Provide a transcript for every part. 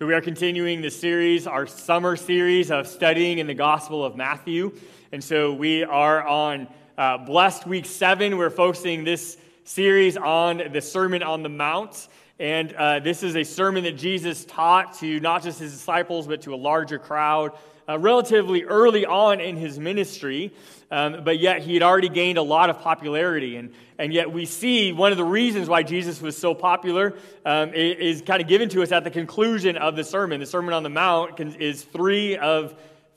So, we are continuing the series, our summer series of studying in the Gospel of Matthew. And so, we are on uh, Blessed Week 7. We're focusing this series on the Sermon on the Mount. And uh, this is a sermon that Jesus taught to not just his disciples, but to a larger crowd uh, relatively early on in his ministry. Um, but yet he had already gained a lot of popularity. And, and yet we see one of the reasons why Jesus was so popular um, is, is kind of given to us at the conclusion of the sermon. The Sermon on the Mount is three of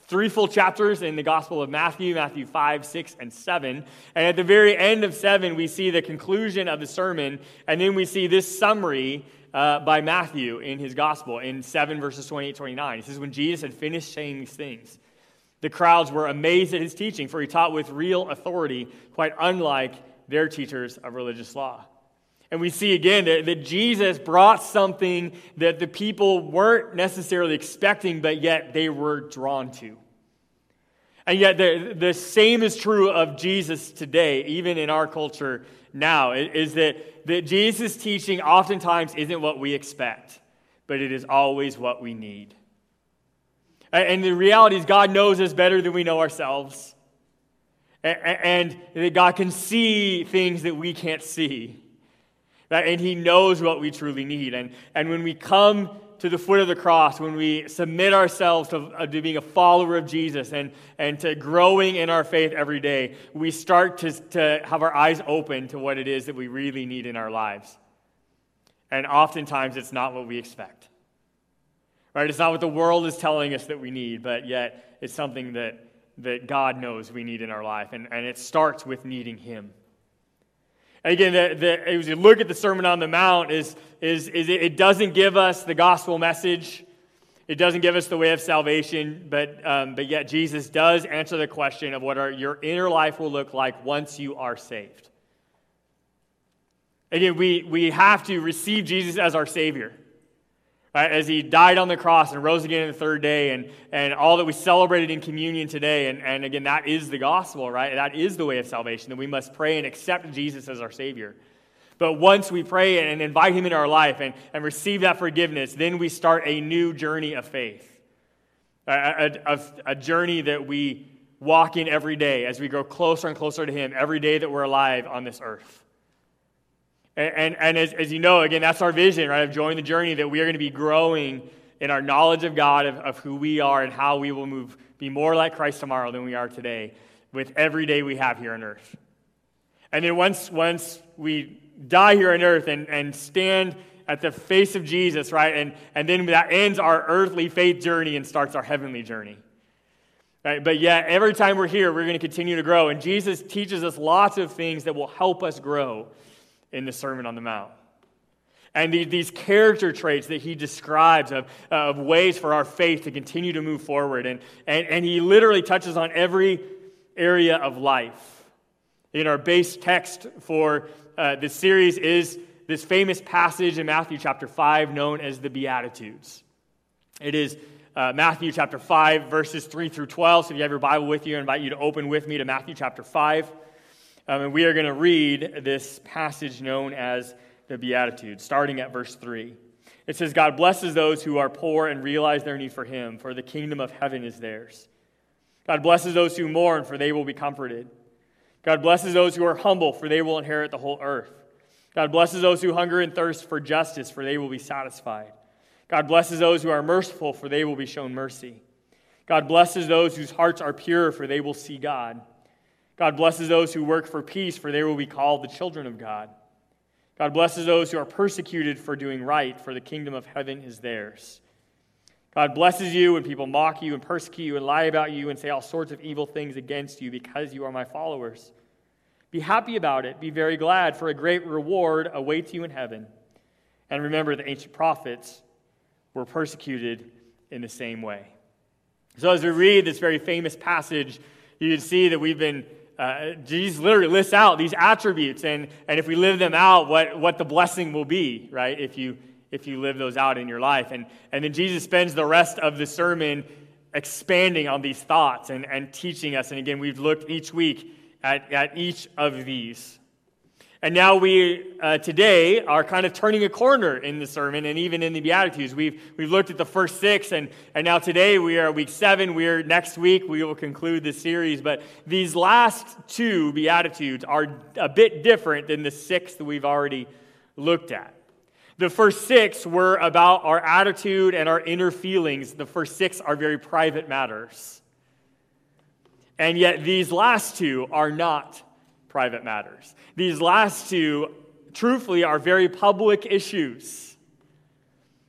three full chapters in the Gospel of Matthew, Matthew 5, 6, and 7. And at the very end of 7, we see the conclusion of the sermon, and then we see this summary uh, by Matthew in his Gospel in 7 verses 28 29. This is when Jesus had finished saying these things. The crowds were amazed at his teaching, for he taught with real authority, quite unlike their teachers of religious law. And we see again that, that, Jesus brought something that the people weren't necessarily expecting, but yet they were drawn to. And yet, the, the same is true of Jesus today, even in our culture now, is that, that Jesus' teaching oftentimes isn't what we expect, but it is always what we need. And the reality is, God knows us better than we know ourselves. And that God can see things that we can't see. And He knows what we truly need. And, and when we come to the foot of the cross, when we submit ourselves to, uh, to, being a follower of Jesus and, and to growing in our faith every day, we start to, to have our eyes open to what it is that we really need in our lives. And oftentimes, it's not what we expect. Right? It's not what the world is telling us that we need, but yet it's something that, that God knows we need in our life. And, and it starts with needing Him. Again, the, the, as you look at the Sermon on the Mount, is, is, is it, it, doesn't give us the gospel message. It doesn't give us the way of salvation, but, um, but yet Jesus does answer the question of what our, your inner life will look like once you are saved. Again, we, we have to receive Jesus as our Savior right, as he died on the cross and rose again on the third day, and, and all that we celebrated in communion today. And, and again, that is the gospel, right? That is the way of salvation, that we must pray and accept Jesus as our Savior. But once we pray and invite him into our life and, and receive that forgiveness, then we start a new journey of faith. A, a, a, journey that we walk in every day as we grow closer and closer to him every day that we're alive on this earth. And, and, and as, as you know, again, that's our vision, right, of joining the journey that we are going to be growing in our knowledge of God, of, of who we are, and how we will move, be more like Christ tomorrow than we are today with every day we have here on earth. And then once, once we die here on earth and, and stand at the face of Jesus, right, and, and then that ends our earthly faith journey and starts our heavenly journey. Right? But yet, every time we're here, we're going to continue to grow. And Jesus teaches us lots of things that will help us grow in the Sermon on the Mount. And these character traits that he describes of, of ways for our faith to continue to move forward. And, and, and he literally touches on every area of life. In our base text for uh, this series is this famous passage in Matthew chapter 5 known as the Beatitudes. It is uh, Matthew chapter 5, verses 3 through 12. So if you have your Bible with you, I invite you to open with me to Matthew chapter 5. Um, and we are going to read this passage known as the Beatitudes, starting at verse 3. It says, God blesses those who are poor and realize their need for Him, for the kingdom of heaven is theirs. God blesses those who mourn, for they will be comforted. God blesses those who are humble, for they will inherit the whole earth. God blesses those who hunger and thirst for justice, for they will be satisfied. God blesses those who are merciful, for they will be shown mercy. God blesses those whose hearts are pure, for they will see God. God blesses those who work for peace, for they will be called the children of God. God blesses those who are persecuted for doing right, for the kingdom of heaven is theirs. God blesses you when people mock you and persecute you and lie about you and say all sorts of evil things against you because you are my followers. Be happy about it. Be very glad, for a great reward awaits you in heaven. And remember, the ancient prophets were persecuted in the same way. So, as we read this very famous passage, you can see that we've been uh, Jesus literally lists out these attributes, and, and if we live them out, what, what the blessing will be, right? If you, if you live those out in your life. And, and then Jesus spends the rest of the sermon expanding on these thoughts and, and teaching us. And again, we've looked each week at, at each of these. And now we, uh, today, are kind of turning a corner in the sermon and even in the Beatitudes. We've, we've looked at the first six, and, and now today we are week seven. We are, next week, we will conclude this series. But these last two Beatitudes are a bit different than the six that we've already looked at. The first six were about our attitude and our inner feelings. The first six are very private matters. And yet, these last two are not private matters. These last two, truthfully, are very public issues.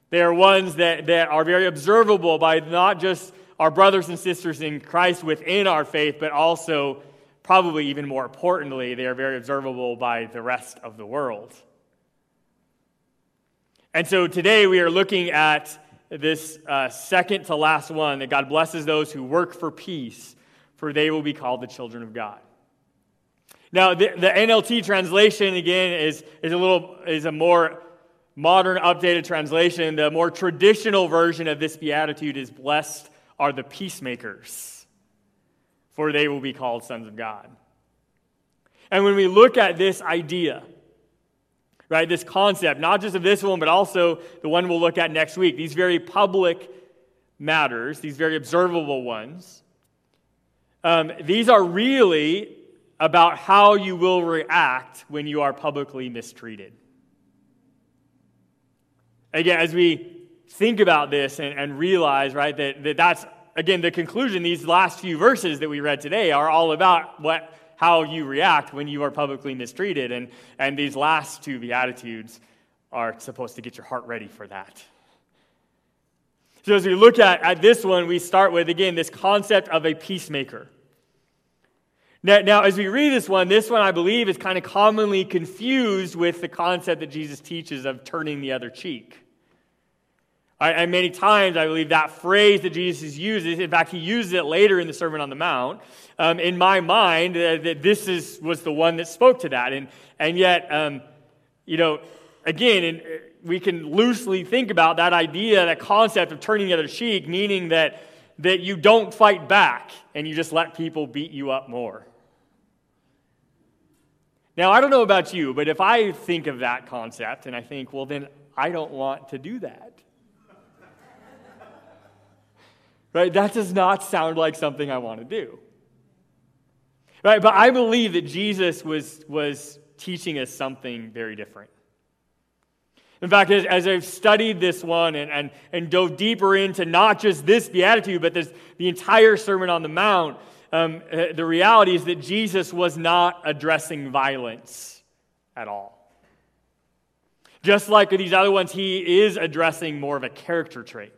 They are ones that, that are very observable by not just our brothers and sisters in Christ within our faith, but also, probably even more importantly, they are very observable by the rest of the world. And so today we are looking at this uh, second to last one that God blesses those who work for peace, for they will be called the children of God. Now, the, the NLT translation, again, is, is a little, is a more modern, updated translation. The more traditional version of this beatitude is Blessed are the peacemakers, for they will be called sons of God. And when we look at this idea, right, this concept, not just of this one, but also the one we'll look at next week, these very public matters, these very observable ones, um, these are really about how you will react when you are publicly mistreated. Again, as we think about this and, and realize, right, that, that that's, again, the conclusion, these last few verses that we read today are all about what, how you react when you are publicly mistreated. And, and these last two Beatitudes are supposed to get your heart ready for that. So, as we look at, at this one, we start with, again, this concept of a peacemaker. Now, now, as we read this one, this one I believe is kind of commonly confused with the concept that Jesus teaches of turning the other cheek. I, and many times, I believe that phrase that Jesus uses, in fact, he uses it later in the Sermon on the Mount. Um, in my mind, uh, that this is, was the one that spoke to that. And, and yet, um, you know, again, in, uh, we can loosely think about that idea, that concept of turning the other cheek, meaning that, that you don't fight back and you just let people beat you up more. Now, I don't know about you, but if I think of that concept and I think, well, then I don't want to do that. right? That does not sound like something I want to do. Right? But I believe that Jesus was, was teaching us something very different. In fact, as, as I've studied this one and, and, and dove deeper into not just this beatitude, but this, the entire Sermon on the Mount, um, uh, the reality is that Jesus was not addressing violence at all. Just like these other ones, he is addressing more of a character trait.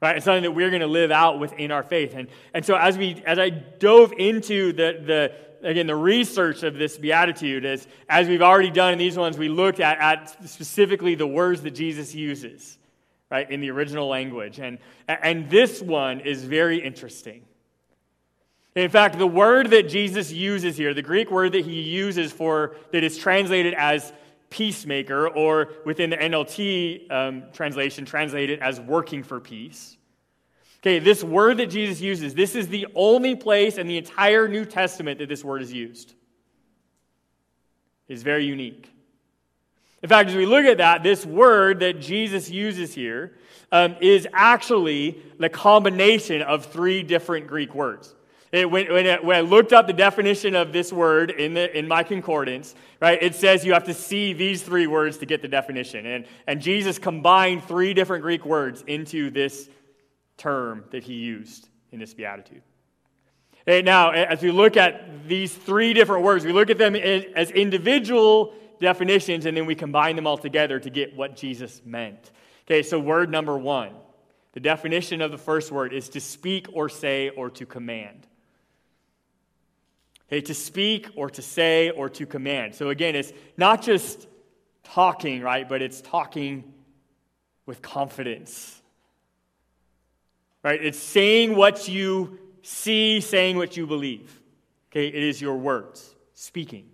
Right? It's something that we're going to live out within our faith. And, and so as we as I dove into the, the again the research of this beatitude, as, as we've already done in these ones, we looked at, at specifically the words that Jesus uses, right, in the original language. And, and this one is very interesting. In fact, the word that Jesus uses here, the Greek word that he uses for, that is translated as peacemaker, or within the NLT um, translation, translated as working for peace. Okay, this word that Jesus uses, this is the only place in the entire New Testament that this word is used. It's very unique. In fact, as we look at that, this word that Jesus uses here um, is actually the combination of three different Greek words. It, when, when, it, when, I looked up the definition of this word in, the, in my concordance, right, it says you have to see these three words to get the definition. And, and Jesus combined three different Greek words into this term that he used in this beatitude. And now, as we look at these three different words, we look at them as individual definitions and then we combine them all together to get what Jesus meant. Okay, so word number one. The definition of the first word is to speak or say or to command. Okay, to speak or to say or to command. So again, it's not just talking, right? But it's talking with confidence. Right? It's saying what you see, saying what you believe. Okay, it is your words, speaking.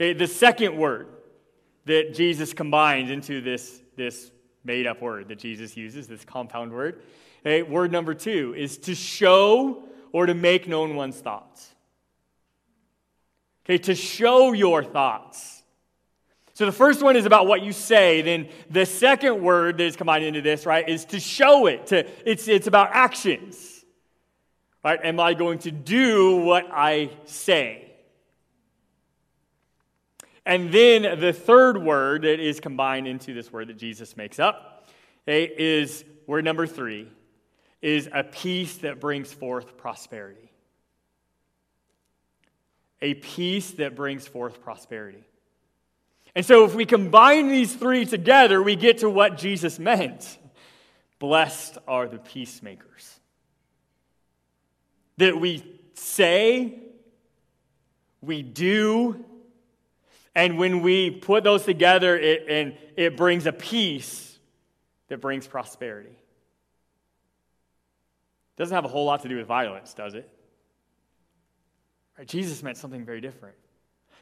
Okay, the second word that Jesus combines into this, this made up word that Jesus uses, this compound word, okay, word number two is to show or to make known one's thoughts. Okay, to show your thoughts. So the first one is about what you say. Then the second word that is combined into this, right, is to show it. To, it's, it's about actions. Right? Am I going to do what I say? And then the third word that is combined into this word that Jesus makes up okay, is word number three is a peace that brings forth prosperity. A peace that brings forth prosperity. And so, if we combine these three together, we get to what Jesus meant. Blessed are the peacemakers. That we say, we do, and when we put those together, it, and it brings a peace that brings prosperity. Doesn't have a whole lot to do with violence, does it? Right, Jesus meant something very different.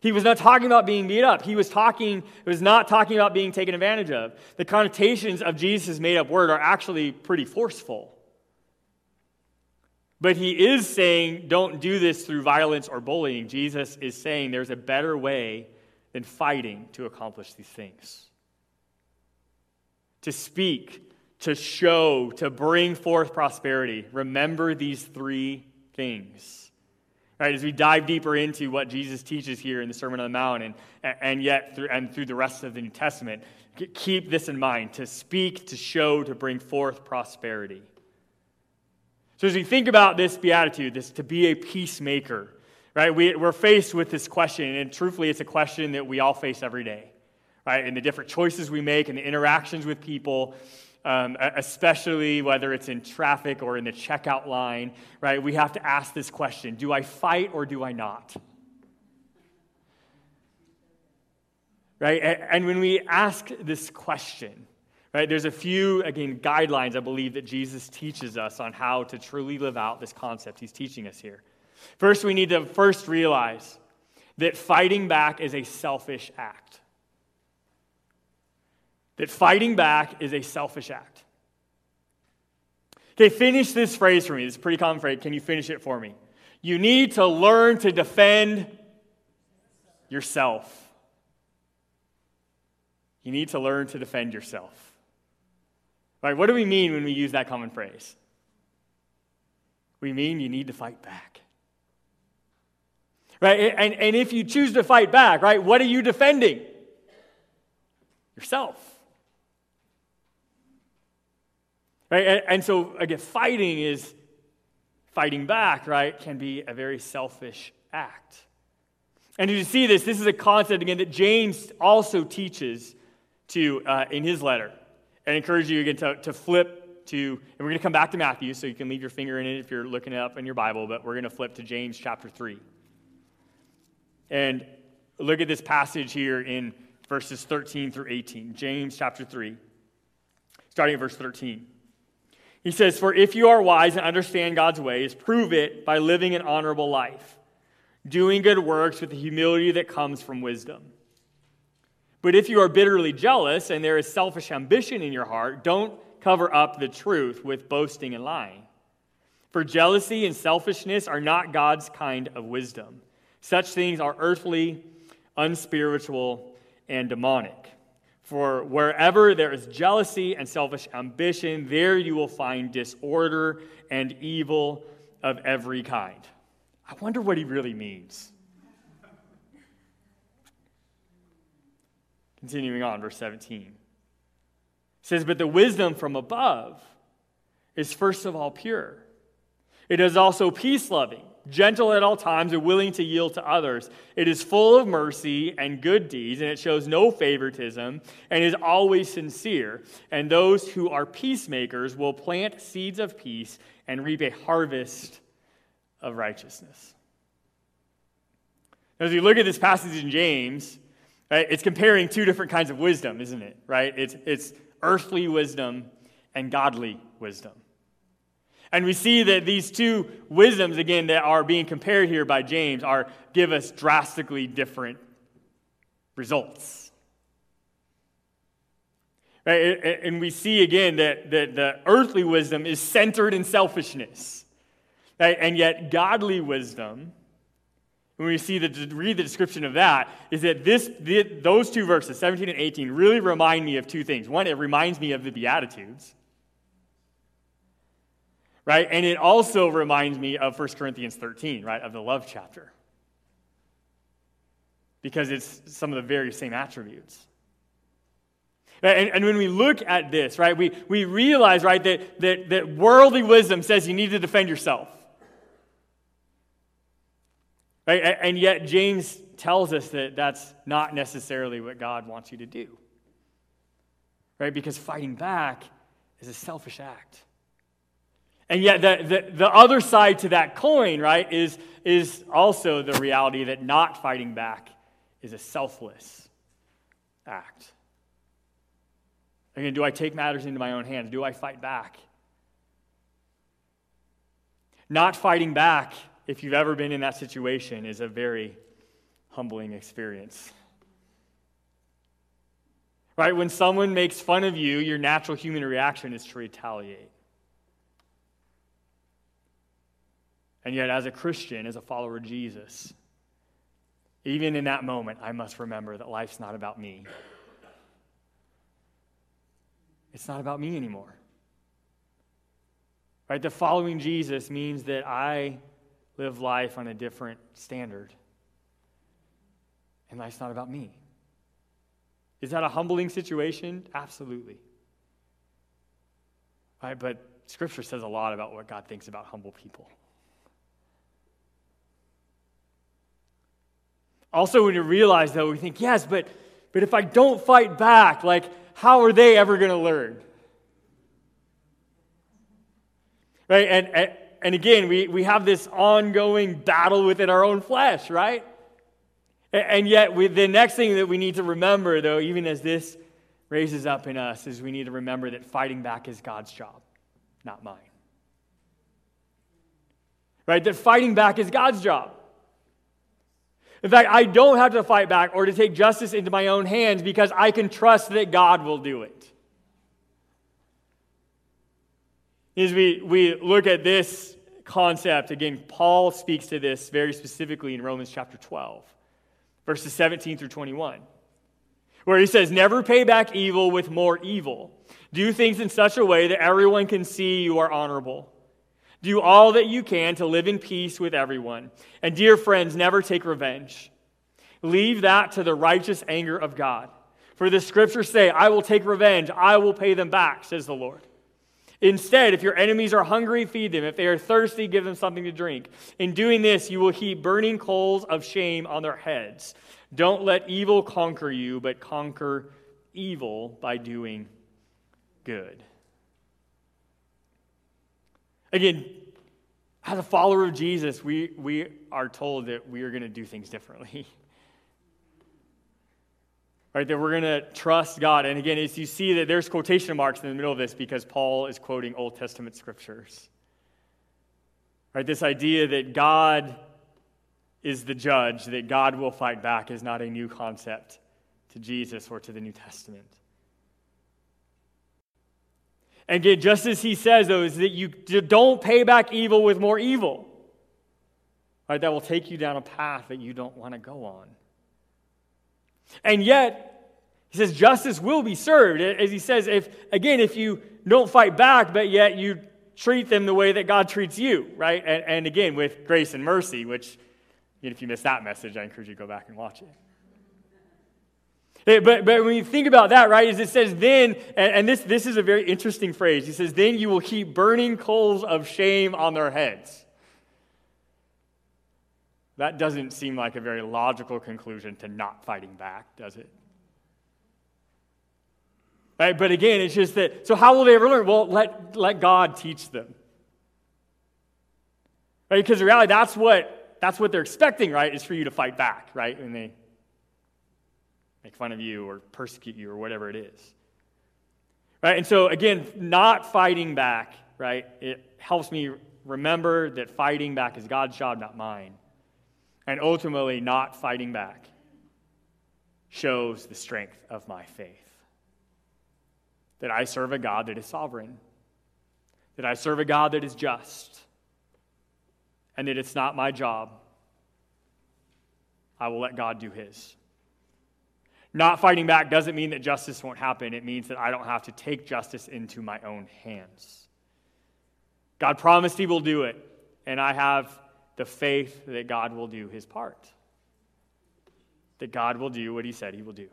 He was not talking about being beat up. He was talking, it was not talking about being taken advantage of. The connotations of Jesus' made up word are actually pretty forceful. But he is saying, don't do this through violence or bullying. Jesus is saying there's a better way than fighting to accomplish these things. To speak, to show, to bring forth prosperity. Remember these three things. Right, as we dive deeper into what Jesus teaches here in the Sermon on the Mount and, and yet through, and through the rest of the New Testament, keep this in mind to speak, to show, to bring forth prosperity. So, as we think about this beatitude, this to be a peacemaker, right, we, we're faced with this question, and truthfully, it's a question that we all face every day, right, and the different choices we make and the interactions with people um, especially whether it's in traffic or in the checkout line, right? We have to ask this question Do I fight or do I not? Right? And when we ask this question, right, there's a few, again, guidelines I believe that Jesus teaches us on how to truly live out this concept he's teaching us here. First, we need to first realize that fighting back is a selfish act that fighting back is a selfish act. Okay, finish this phrase for me. It's a pretty common phrase. Can you finish it for me? You need to learn to defend yourself. You need to learn to defend yourself. Right? What do we mean when we use that common phrase? We mean you need to fight back. Right? And, and if you choose to fight back, right, what are you defending? Yourself. Right? And, and so, again, fighting is fighting back, right, can be a very selfish act. And you see this, this is a concept, again, that James also teaches to uh, in his letter. And I encourage you again to, to flip to, and we're going to come back to Matthew, so you can leave your finger in it if you're looking it up in your Bible, but we're going to flip to James chapter 3. And look at this passage here in verses 13 through 18. James chapter 3, starting at verse 13. He says, For if you are wise and understand God's ways, prove it by living an honorable life, doing good works with the humility that comes from wisdom. But if you are bitterly jealous and there is selfish ambition in your heart, don't cover up the truth with boasting and lying. For jealousy and selfishness are not God's kind of wisdom. Such things are earthly, unspiritual, and demonic. For wherever there is jealousy and selfish ambition, there you will find disorder and evil of every kind. I wonder what he really means. Continuing on, verse 17. It says, But the wisdom from above is first of all pure. It is also peace loving gentle at all times, and willing to yield to others. It is full of mercy and good deeds, and it shows no favoritism, and is always sincere. And those who are peacemakers will plant seeds of peace and reap a harvest of righteousness. As we look at this passage in James, right, it's comparing two different kinds of wisdom, isn't it? Right? It's, it's earthly wisdom and godly wisdom. And we see that these two wisdoms, again, that are being compared here by James, are give us drastically different results. Right? And we see again that, that the earthly wisdom is centered in selfishness. Right? And yet, godly wisdom, when we see the read the description of that is that this those two verses 17 and 18 really remind me of two things one it reminds me of the beatitudes right and it also reminds me of 1 corinthians 13 right of the love chapter because it's some of the very same attributes and, and, when we look at this, right, we, we realize, right, that, that, that worldly wisdom says you need to defend yourself. Right? And yet, James tells us that that's not necessarily what God wants you to do. Right? Because fighting back is a selfish act. And yet, the, the, the other side to that coin, right, is, is also the reality that not fighting back is a selfless act. Again, do I take matters into my own hands? Do I fight back? Not fighting back if you've ever been in that situation, is a very humbling experience. Right? When someone makes fun of you, your natural human reaction is to retaliate. And yet, as a Christian, as a follower of Jesus, even in that moment, I must remember that life's not about me. It's not about me anymore. Right? The following Jesus means that I live life on a different standard. And life's not about me. Is that a humbling situation? Absolutely. Right, but Scripture says a lot about what God thinks about humble people. Also, when you realize, though, we think, yes, but, but if I don't fight back, like, how are they ever going to learn? Right? And, and, and again, we, we have this ongoing battle within our own flesh, right? And yet, we, the next thing that we need to remember, though, even as this raises up in us, is we need to remember that fighting back is God's job, not mine. Right? That fighting back is God's job. In fact, I don't have to fight back or to take justice into my own hands because I can trust that God will do it. As we, we look at this concept, again, Paul speaks to this very specifically in Romans chapter 12, verses 17 through 21, where he says, Never pay back evil with more evil. Do things in such a way that everyone can see you are honorable. Do all that you can to live in peace with everyone. And dear friends, never take revenge. Leave that to the righteous anger of God. For the scriptures say, I will take revenge, I will pay them back, says the Lord. Instead, if your enemies are hungry, feed them. If they are thirsty, give them something to drink. In doing this, you will heap burning coals of shame on their heads. Don't let evil conquer you, but conquer evil by doing good. Again, as a follower of Jesus, we, we are told that we are going to do things differently. right? That we're going to trust God. And again, as you see that there's quotation marks in the middle of this because Paul is quoting Old Testament scriptures. Right? This idea that God is the judge, that God will fight back, is not a new concept to Jesus or to the New Testament. And again, just as he says, though, is that you don't pay back evil with more evil. Right? That will take you down a path that you don't want to go on. And yet, he says justice will be served. As he says, if again, if you don't fight back, but yet you treat them the way that God treats you, right? And, and again, with grace and mercy, which if you missed that message, I encourage you to go back and watch it. Eh, but, but when you think about that, right, is it says then, and, and this, this is a very interesting phrase. He says, then you will heap burning coals of shame on their heads. That doesn't seem like a very logical conclusion to not fighting back, does it? Right? But again, it's just that, so how will they ever learn? Well, let, let God teach them. Right? Because in reality, that's what, that's what they're expecting, right, is for you to fight back, right? When they make fun of you or persecute you or whatever it is. Right? And so, again, not fighting back, right, it helps me remember that fighting back is God's job, not mine and ultimately not fighting back shows the strength of my faith. That I serve a God that is sovereign, that I serve a God that is just, and that it's not my job I will let God do his. Not fighting back doesn't mean that justice won't happen. It means that I don't have to take justice into my own hands. God promised he will do it, and I have the faith that God will do his part. That God will do what he said he will do.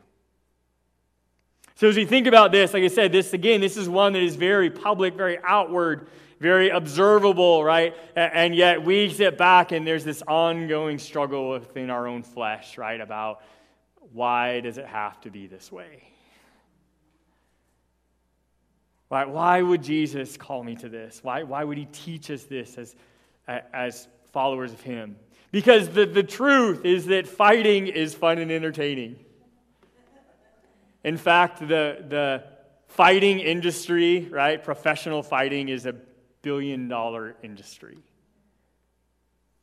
So, as we think about this, like I said, this again, this is one that is very public, very outward, very observable, right? And yet we sit back and there's this ongoing struggle within our own flesh, right? About why does it have to be this way? Right? Why would Jesus call me to this? Why, why would he teach us this as, as followers of him? Because the, the truth is that fighting is fun and entertaining. In fact, the, the fighting industry, right, professional fighting is a billion dollar industry.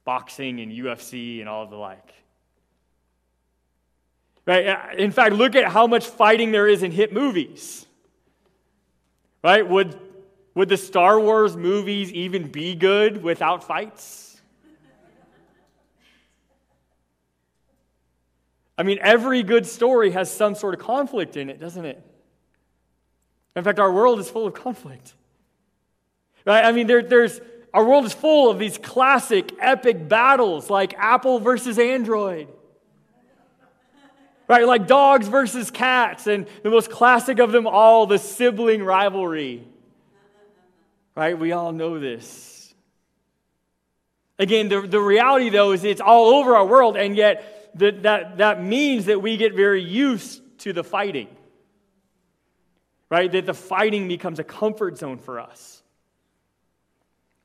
Boxing and UFC and all the like. Right? Uh, in fact, look at how much fighting there is in hit movies. Right? Would, would the Star Wars movies even be good without fights? I mean, every good story has some sort of conflict in it, doesn't it? In fact, our world is full of conflict. Right? I mean, there, there's our world is full of these classic epic battles like Apple versus Android. Right? Like dogs versus cats, and the most classic of them all, the sibling rivalry. Right? We all know this. Again, the, the reality though is it's all over our world, and yet that, that, that means that we get very used to the fighting. Right? That the fighting becomes a comfort zone for us,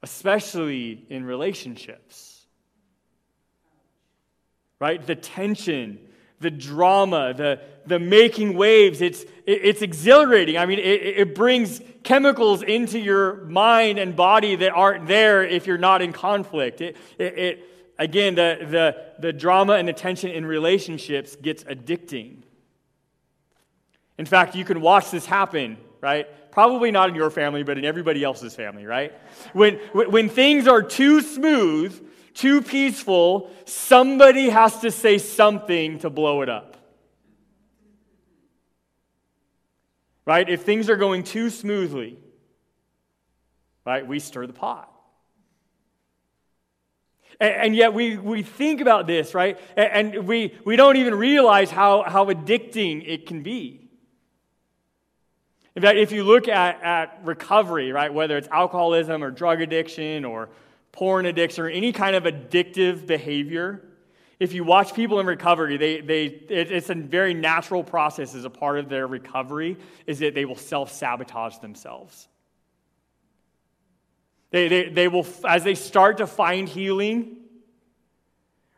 especially in relationships. Right? The tension, the drama, the, the making waves, it's, it, it's exhilarating. I mean, it, it brings chemicals into your mind and body that aren't there if you're not in conflict. It, it, it Again, the, the, the drama and the tension in relationships gets addicting. In fact, you can watch this happen, right? Probably not in your family, but in everybody else's family, right? When, when things are too smooth, too peaceful, somebody has to say something to blow it up. Right? If things are going too smoothly, right, we stir the pot. And, yet we, we think about this, right? And, and we, we don't even realize how, how addicting it can be. In fact, if you look at, at recovery, right, whether it's alcoholism or drug addiction or porn addiction or any kind of addictive behavior, if you watch people in recovery, they, they, it, it's a very natural process as a part of their recovery, is that they will self sabotage themselves. They, they, they will, as they start to find healing,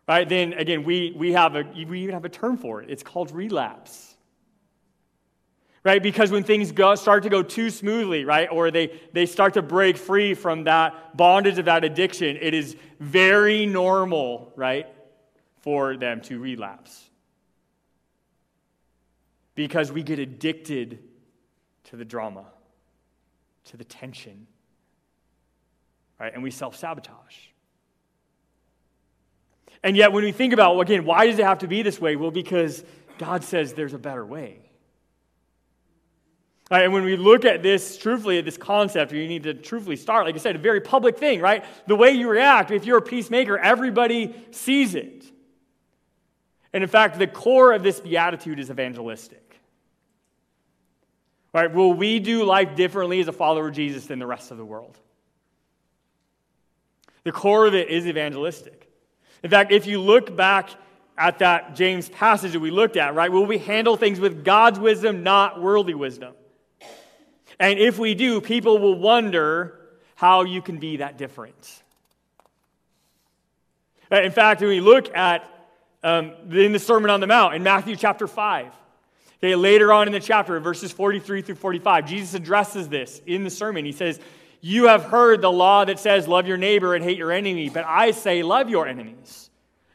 right, then again, we, we, have a, we even have a term for it. It's called relapse. Right? Because when things go, start to go too smoothly, right, or they, they start to break free from that bondage of that addiction, it is very normal, right, for them to relapse. Because we get addicted to the drama, to the tension, right? And we self sabotage. And yet, when we think about, again, why does it have to be this way? Well, because God says there's a better way. Right, and when we look at this truthfully, at this concept, you need to truthfully start, like I said, a very public thing, right? The way you react, if you're a peacemaker, everybody sees it. And in fact, the core of this beatitude is evangelistic. Right? Will we do life differently as a follower of Jesus than the rest of the world? The core of it is evangelistic. In fact, if you look back at that James passage that we looked at, right, will we handle things with God's wisdom, not worldly wisdom? And if we do, people will wonder how you can be that different. In fact, when we look at um, in the Sermon on the Mount in Matthew chapter 5, okay, later on in the chapter, verses 43 through 45, Jesus addresses this in the sermon. He says, you have heard the law that says, Love your neighbor and hate your enemy, but I say, Love your enemies.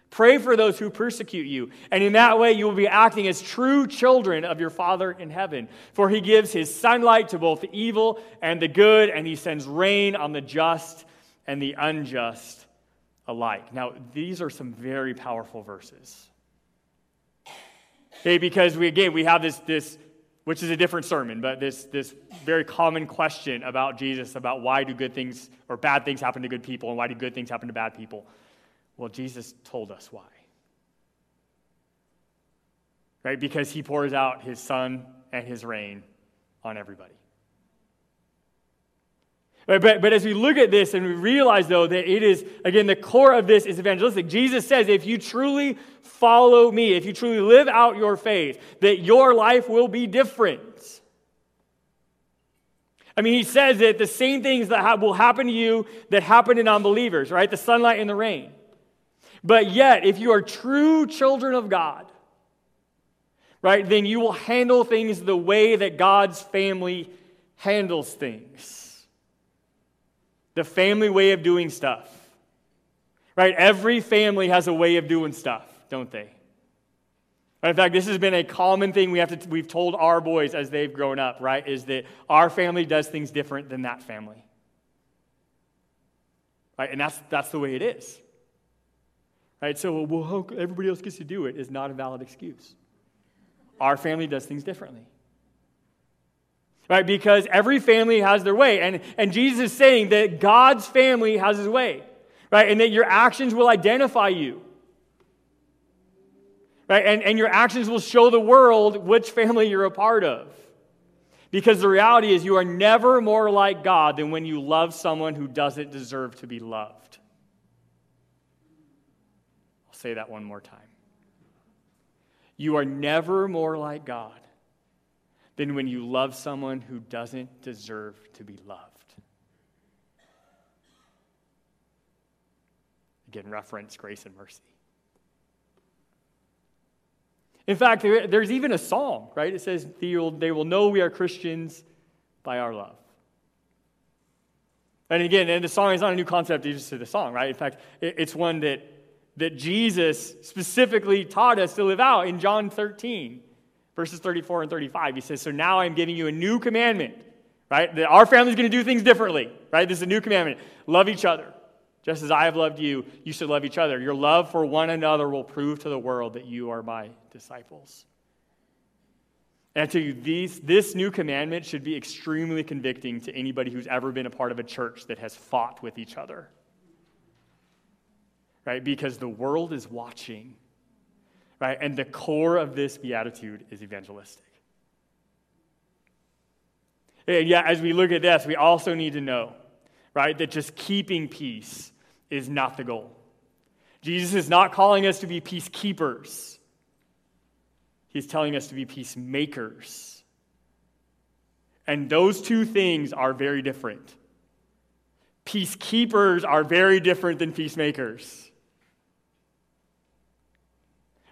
Pray for those who persecute you. And in that way, you will be acting as true children of your Father in heaven. For he gives his sunlight to both the evil and the good, and he sends rain on the just and the unjust alike. Now, these are some very powerful verses. Okay, because we again we have this this which is a different sermon, but this this very common question about Jesus about why do good things or bad things happen to good people and why do good things happen to bad people? Well, Jesus told us why. Right? Because he pours out his sun and his rain on everybody. But, but, as we look at this and we realize, though, that it is, again, the core of this is evangelistic. Jesus says, if you truly follow me, if you truly live out your faith, that your life will be different. I mean, he says that the same things that ha- will happen to you that happen to unbelievers, right? The sunlight and the rain. But yet, if you are true children of God, right, then you will handle things the way that God's family handles things the family way of doing stuff. Right? Every family has a way of doing stuff, don't they? Right? In fact, this has been a common thing we have to, we've told our boys as they've grown up, right? Is that our family does things different than that family. Right? And that's, that's the way it is. Right? So, well, everybody else gets to do it is not a valid excuse. Our family does things differently right? Because every family has their way. And, and Jesus is saying that God's family has his way, right? And that your actions will identify you, right? And, and your actions will show the world which family you're a part of. Because the reality is, you are never more like God than when you love someone who doesn't deserve to be loved. Say that one more time. You are never more like God than when you love someone who doesn't deserve to be loved. Again, reference grace and mercy. In fact, there's even a song, right? It says, They will know we are Christians by our love. And again, and the song is not a new concept, it's just the song, right? In fact, it's one that, that Jesus specifically taught us to live out in John 13 verses 34 and 35. He says, So now I'm giving you a new commandment, right? That our family's going to do things differently, right? This is a new commandment. Love each other. Just as I have loved you, you should love each other. Your love for one another will prove to the world that you are my disciples. And I tell you, these, this new commandment should be extremely convicting to anybody who's ever been a part of a church that has fought with each other. Right? Because the world is watching right? And the core of this beatitude is evangelistic. And yeah, as we look at this, we also need to know, right, that just keeping peace is not the goal. Jesus is not calling us to be peacekeepers, He's telling us to be peacemakers. And those two things are very different. Peacekeepers are very different than peacemakers.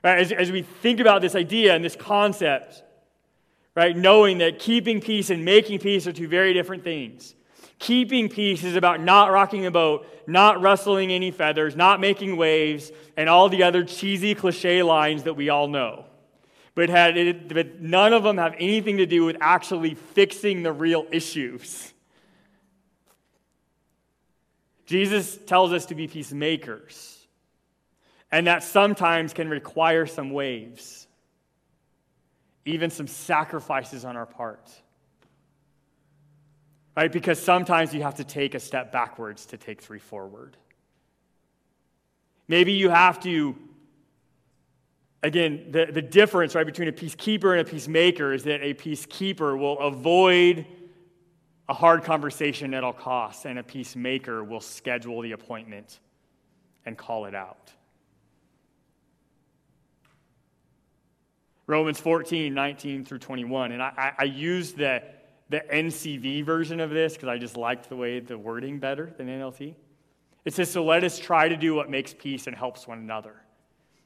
Right? As, as we think about this idea and this concept, right, knowing that keeping peace and making peace are two very different things. Keeping peace is about not rocking the boat, not rustling any feathers, not making waves, and all the other cheesy cliche lines that we all know. But, had it, but none of them have anything to do with actually fixing the real issues. Jesus tells us to be peacemakers and that sometimes can require some waves, even some sacrifices on our part. Right? Because sometimes you have to take a step backwards to take three forward. Maybe you have to, again, the, the difference right, between a peacekeeper and a peacemaker is that a peacekeeper will avoid a hard conversation at all costs, and a peacemaker will schedule the appointment and call it out. Romans 14, 19 through 21. And I, I used the, the NCV version of this because I just liked the way the wording better than NLT. It says, So let us try to do what makes peace and helps one another.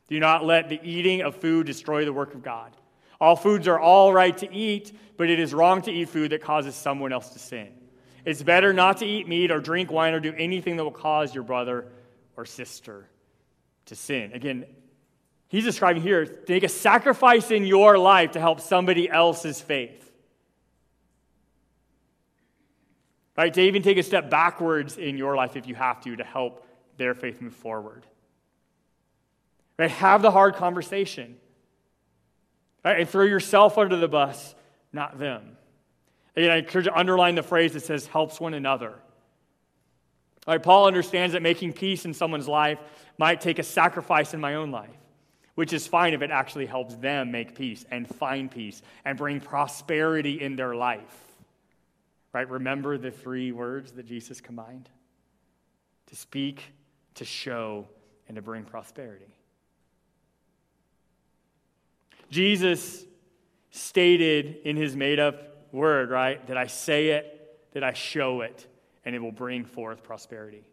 Do not let the eating of food destroy the work of God. All foods are all right to eat, but it is wrong to eat food that causes someone else to sin. It's better not to eat meat or drink wine or do anything that will cause your brother or sister to sin. Again, He's describing here to make a sacrifice in your life to help somebody else's faith. Right? To even take a step backwards in your life if you have to, to help their faith move forward. Right? Have the hard conversation. Right? And throw yourself under the bus, not them. Again, I encourage you to underline the phrase that says helps one another. Right, Paul understands that making peace in someone's life might take a sacrifice in my own life, which is fine if it actually helps them make peace and find peace and bring prosperity in their life. Right? Remember the three words that Jesus combined to speak, to show, and to bring prosperity. Jesus stated in his made up word, right, that I say it, that I show it, and it will bring forth prosperity.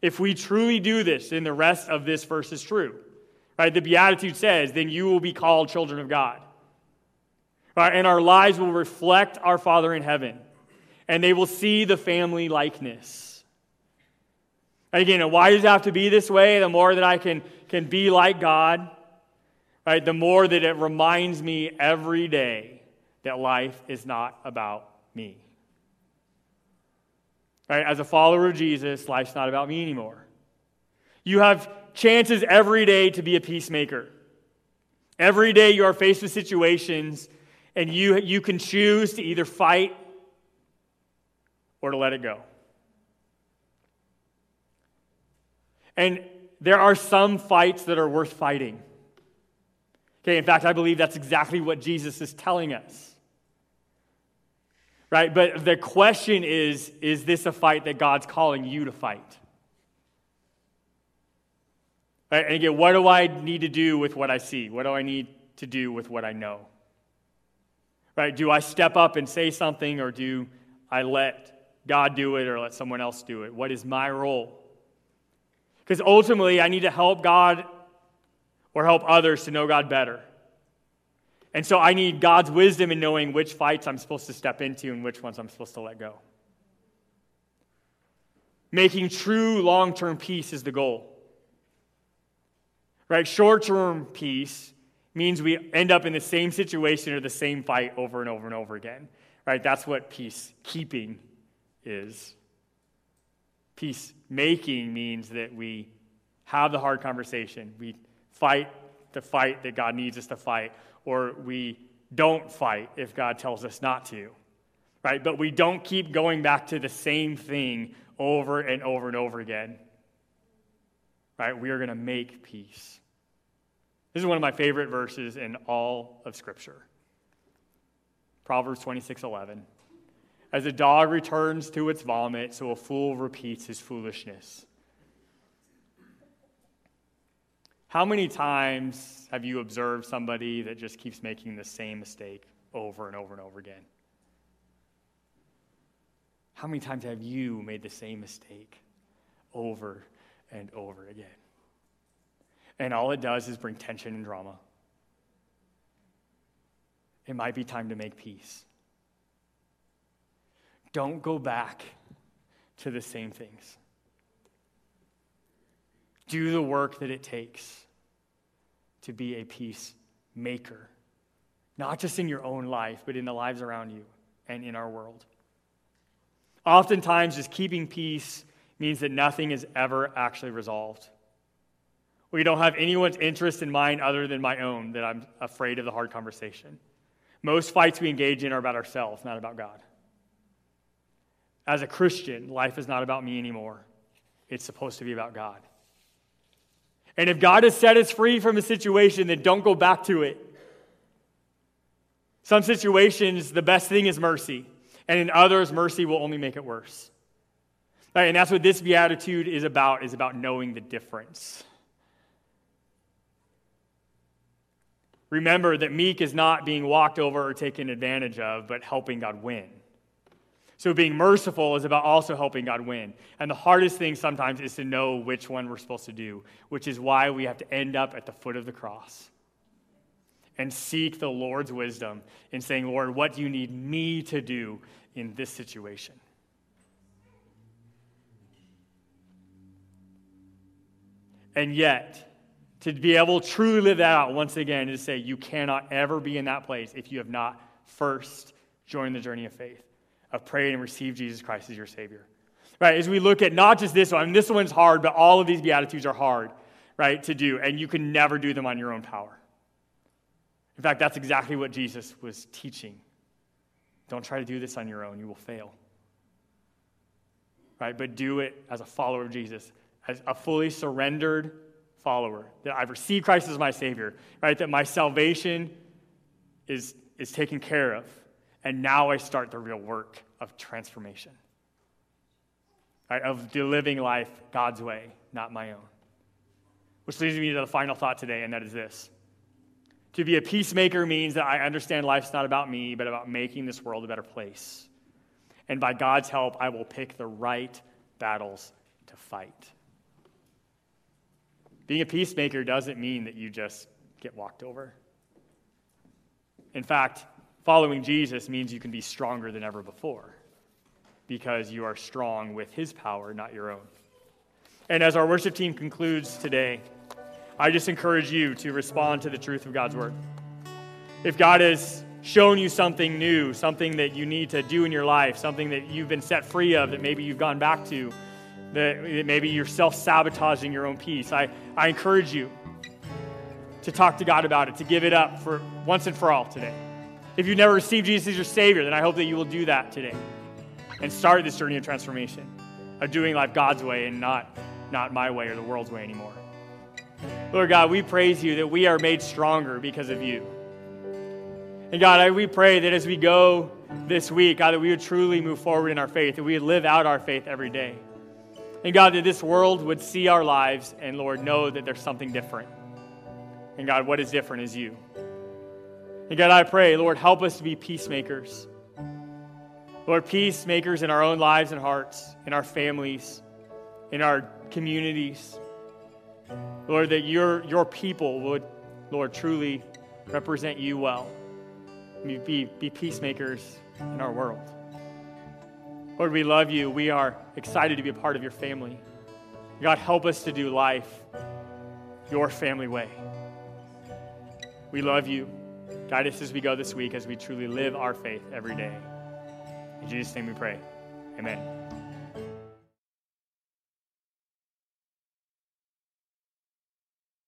If we truly do this, then the rest of this verse is true. Right? The Beatitude says, then you will be called children of God. Right? And our lives will reflect our Father in heaven. And they will see the family likeness. Again, why does it have to be this way? The more that I can, can be like God, right? The more that it reminds me every day that life is not about me. Right? As a follower of Jesus, life's not about me anymore. You have chances every day to be a peacemaker. Every day you are faced with situations, and you, you can choose to either fight or to let it go. And there are some fights that are worth fighting. Okay, in fact, I believe that's exactly what Jesus is telling us. Right? But the question is is this a fight that God's calling you to fight? Right? And again, what do I need to do with what I see? What do I need to do with what I know? Right? Do I step up and say something or do I let God do it or let someone else do it? What is my role? Because ultimately, I need to help God or help others to know God better. And so I need God's wisdom in knowing which fights I'm supposed to step into and which ones I'm supposed to let go. Making true long term peace is the goal. Right? Short term peace means we end up in the same situation or the same fight over and over and over again. Right? That's what peacekeeping is. Peacemaking means that we have the hard conversation. We fight the fight that God needs us to fight or we don't fight if God tells us not to, right? But we don't keep going back to the same thing over and over and over again, right? We are going to make peace. This is one of my favorite verses in all of Scripture. Proverbs 26 11. As a dog returns to its vomit, so a fool repeats his foolishness. How many times have you observed somebody that just keeps making the same mistake over and over and over again? How many times have you made the same mistake over and over again? And all it does is bring tension and drama. It might be time to make peace. Don't go back to the same things. Do the work that it takes to be a peacemaker, not just in your own life, but in the lives around you and in our world. Oftentimes, just keeping peace means that nothing is ever actually resolved. We don't have anyone's interest in mind other than my own, that I'm afraid of the hard conversation. Most fights we engage in are about ourselves, not about God. As a Christian, life is not about me anymore. It's supposed to be about God. And if God has set us free from a situation, then don't go back to it. Some situations, the best thing is mercy. And in others, mercy will only make it worse. Right, and that's what this beatitude is about, is about knowing the difference. Remember that meek is not being walked over or taken advantage of, but helping God win. So being merciful is about also helping God win. And the hardest thing sometimes is to know which one we're supposed to do, which is why we have to end up at the foot of the cross and seek the Lord's wisdom in saying, Lord, what do you need me to do in this situation? And yet, to be able to truly live that out once again is to say, you cannot ever be in that place if you have not first joined the journey of faith of praying and receive Jesus Christ as your Savior. Right, as we look at not just this one, I mean, this one's hard, but all of these Beatitudes are hard, right, to do, and you can never do them on your own power. In fact, that's exactly what Jesus was teaching. Don't try to do this on your own, you will fail. Right? But do it as a follower of Jesus, as a fully surrendered follower, that I've received Christ as my Savior, right? That my salvation is, is taken care of. And now I start the real work of transformation, right? Of living life God's way, not my own. Which leads me to the final thought today, and that is this. To be a peacemaker means that I understand life's not about me, but about making this world a better place. And by God's help, I will pick the right battles to fight. Being a peacemaker doesn't mean that you just get walked over. In fact, following Jesus means you can be stronger than ever before because you are strong with his power, not your own. And as our worship team concludes today, I just encourage you to respond to the truth of God's word. If God has shown you something new, something that you need to do in your life, something that you've been set free of, that maybe you've gone back to, that maybe you're self sabotaging your own peace, I, I encourage you to talk to God about it, to give it up for once and for all today. If you've never received Jesus as your Savior, then I hope that you will do that today and start this journey of transformation, of doing life God's way and not, not my way or the world's way anymore. Lord God, we praise you that we are made stronger because of you. And God, I, we pray that as we go this week, God, that we would truly move forward in our faith, that we would live out our faith every day. And God, that this world would see our lives and, Lord, know that there's something different. And God, what is different is you. And God, I pray, Lord, help us to be peacemakers. Lord, peacemakers in our own lives and hearts, in our families, in our communities. Lord, that your, your people would, Lord, truly represent you well. Be, be peacemakers in our world. Lord, we love you. We are excited to be a part of your family. God, help us to do life your family way. We love you. Guide us as we go this week as we truly live our faith every day. In Jesus' name we pray. Amen.